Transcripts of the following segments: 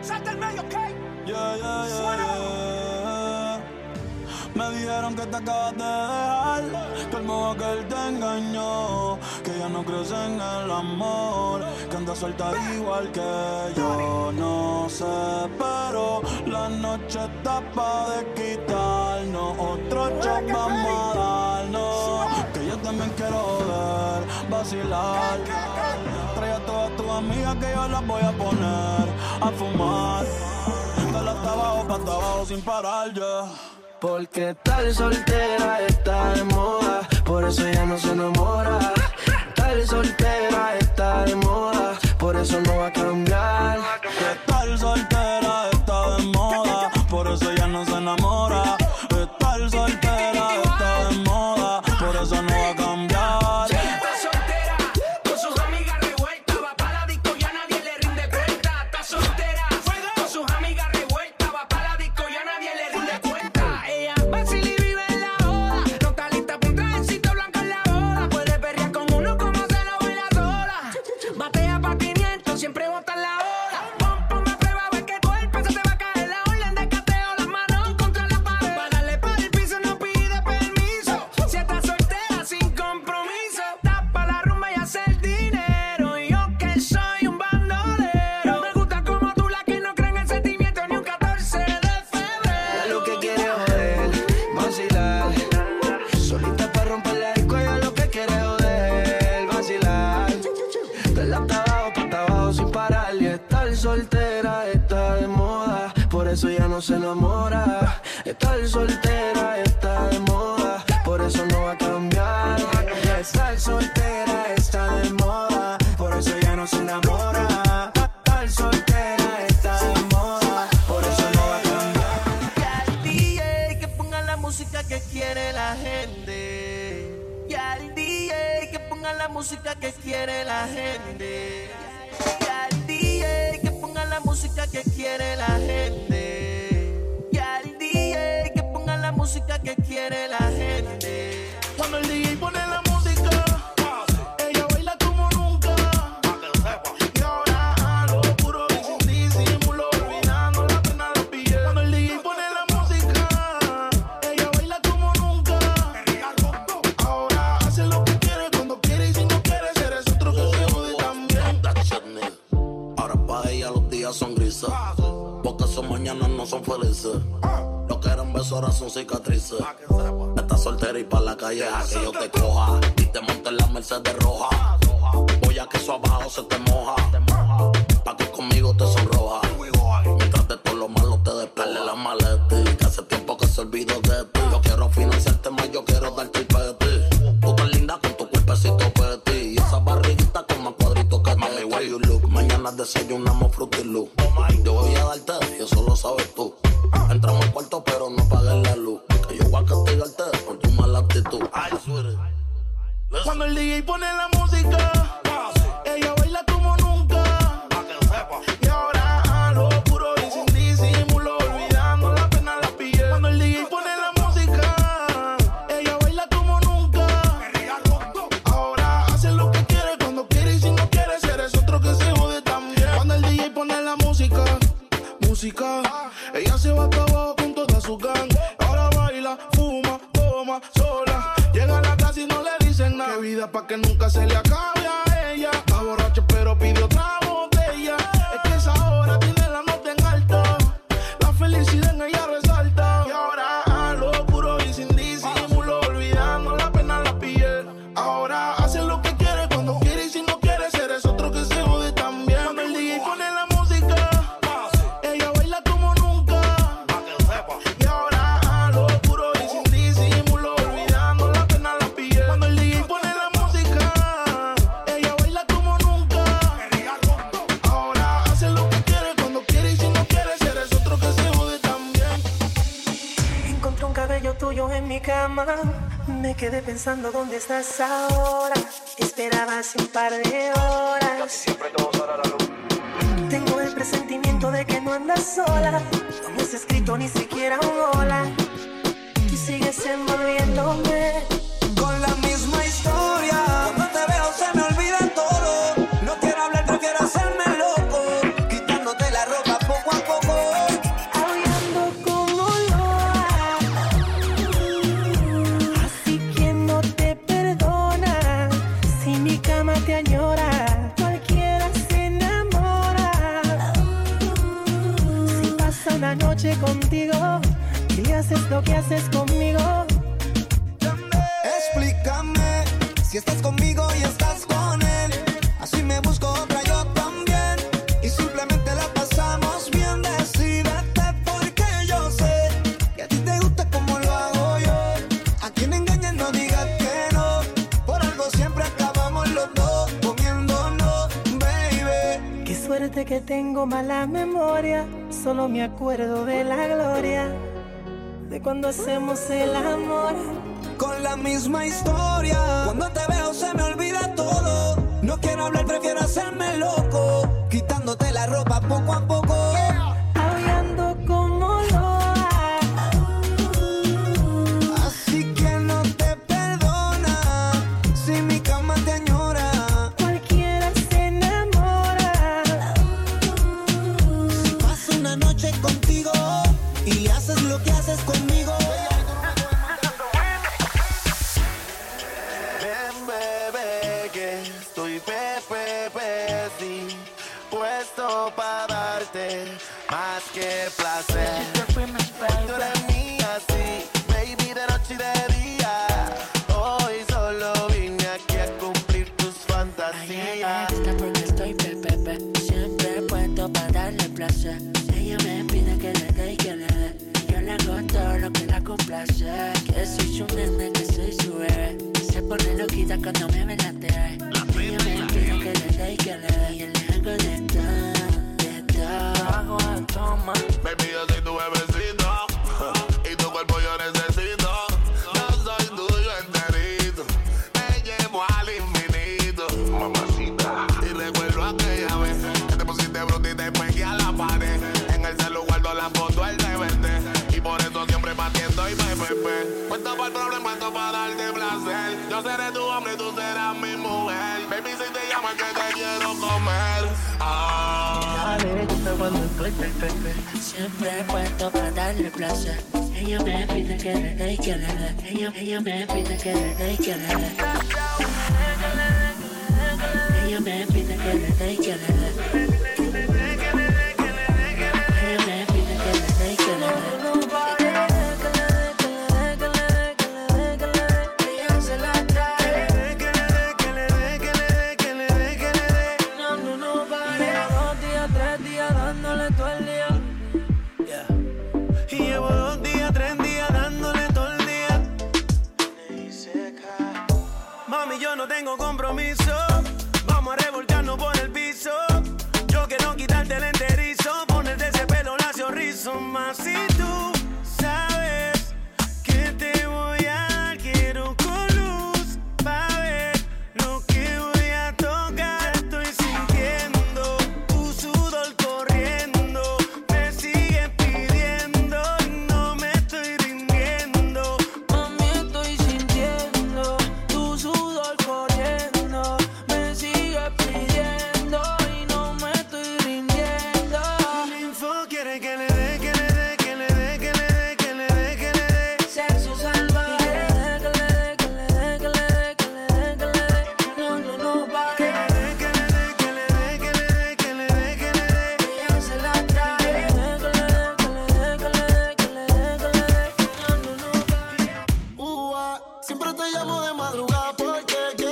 Salta el medio, ¿ok? Yeah, yeah, yeah, Me dijeron que te acabas de dejar, que el modo que él te engañó, que ya no crees en el amor, que anda suelta igual que yo. No sé, pero la noche está pa' de quitarnos, otro shot vamos a darnos, que yo también quiero ver, vacilar. Amigas que yo las voy a poner a fumar. De hasta abajo abajo sin parar ya. Porque tal soltera está de moda, por eso ya no se enamora. Tal soltera está de moda, por eso no va a cambiar. Se enamora. Estar soltera está de moda, por eso no va a cambiar. Estar soltera está de moda, por eso ya no se enamora. Estar soltera está de moda, por eso no va a cambiar. Ya el DJ que ponga la música que quiere la gente. Ya el DJ que ponga la música que quiere la gente. Ya el DJ que ponga la música que quiere la gente. Música que quiere la gente. Cuando el DJ pone la música, ella baila como nunca. Y ahora a lo puro y sin disimulo, olvidando la pena la pillé. Cuando el DJ pone la música, ella baila como nunca. Ahora hace lo que quiere cuando quiere y si no quiere, eres otro que se jode también. Ahora para ella los días son grises. Porque sus mañanas no son felices. Lo que eran besos ahora son cicatrices. Estás soltera y pa' la calle a que yo te coja. Y te monte en la Mercedes roja. Voy a que eso abajo se te moja. Pa' que conmigo te sonroja. Pensando dónde estás ahora. Esperaba hace un par de horas. Siempre todo sale a la luz. Tengo el presentimiento de que no andas sola. No me has escrito ni siquiera un hola. Tú sigues envolviéndome. tengo mala memoria, solo me acuerdo de la gloria, de cuando hacemos el amor. Con la misma historia, cuando te veo se me olvida todo. No quiero hablar, prefiero hacerme loco, quitándote la ropa poco a poco. Y le haces lo que haces conmigo. Ven, bebé, que estoy pepe, pe, sí, puesto para darte más que placer. cuenta cuando me ven la Siempre puesto para darle placer. Ella me pide que le dé y que le dé. Ella, ella me pide que le dé y que le dé. Ella me pide que le dé y que le dé. de madrugada porque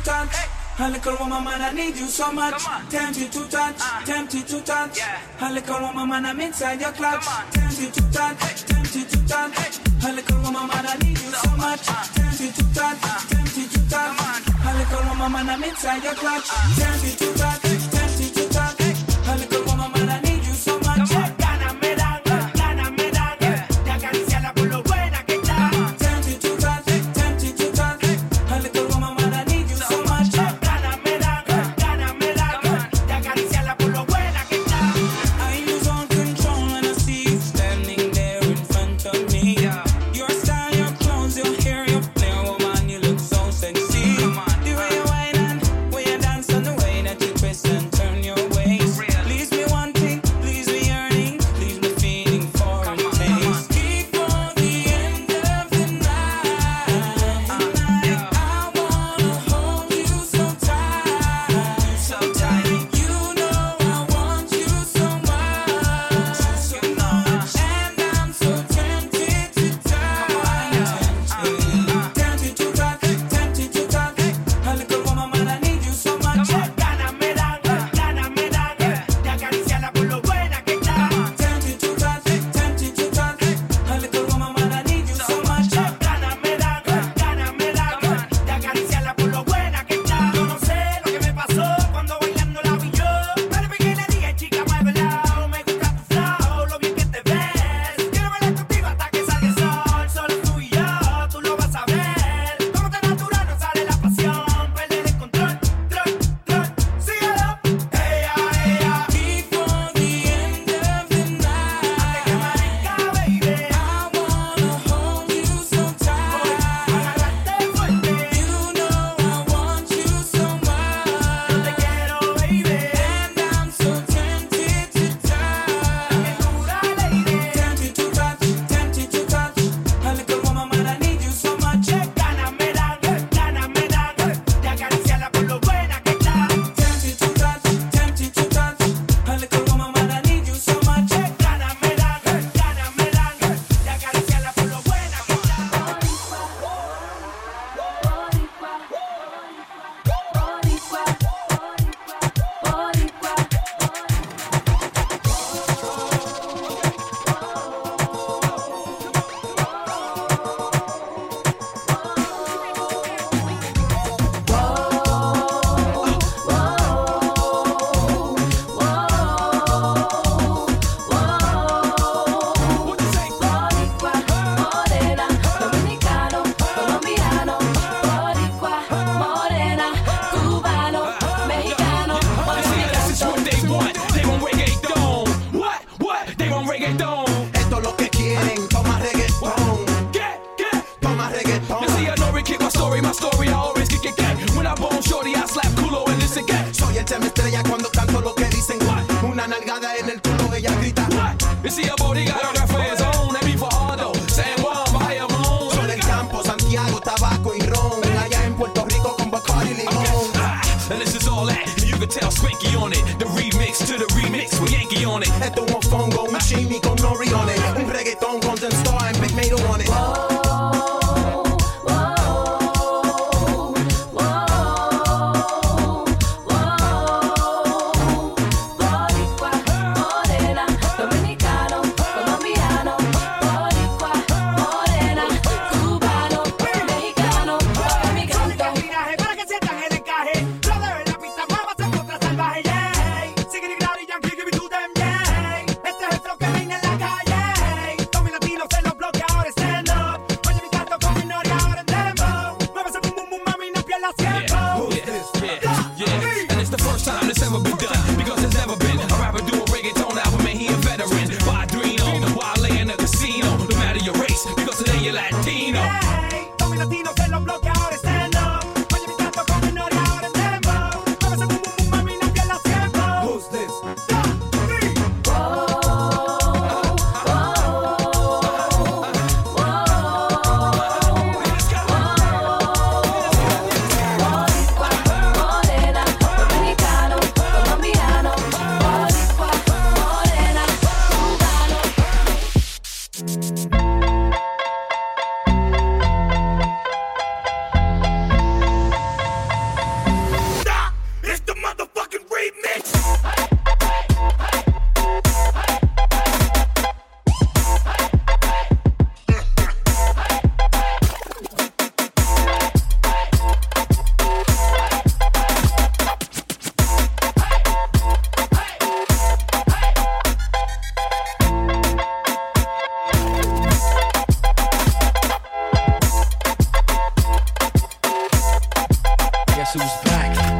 to touch. Hey. A little woman, man, I need you so much. Tempt you to touch, uh. tempt you to touch. Yeah. A little woman, man, I'm inside your clutch. Tempt you to touch, hey. tempt you to touch. Hey. A little woman, man, I need you so, so much. Uh. Tempt you to touch, uh. tempt you to touch. A little woman, man, I'm inside your clutch. Uh. Tempt you to touch. Twinkie on it. The remix to the remix with Yankee on it. At the one who's back.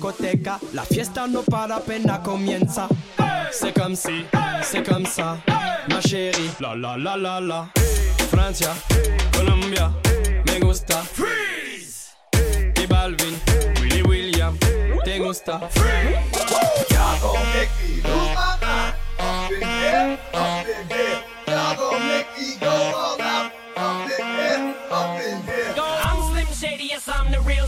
discoteca. La fiesta no para apenas comienza. Hey. C'est comme si, hey. c'est comme ça, hey. ma chérie. La la la la la. Francia, Colombia, me gusta. Freeze. Y Balvin, Willy William, te gusta. Freeze. Ya me quiero mamá, bebé, bebé. Ya me quiero mamá.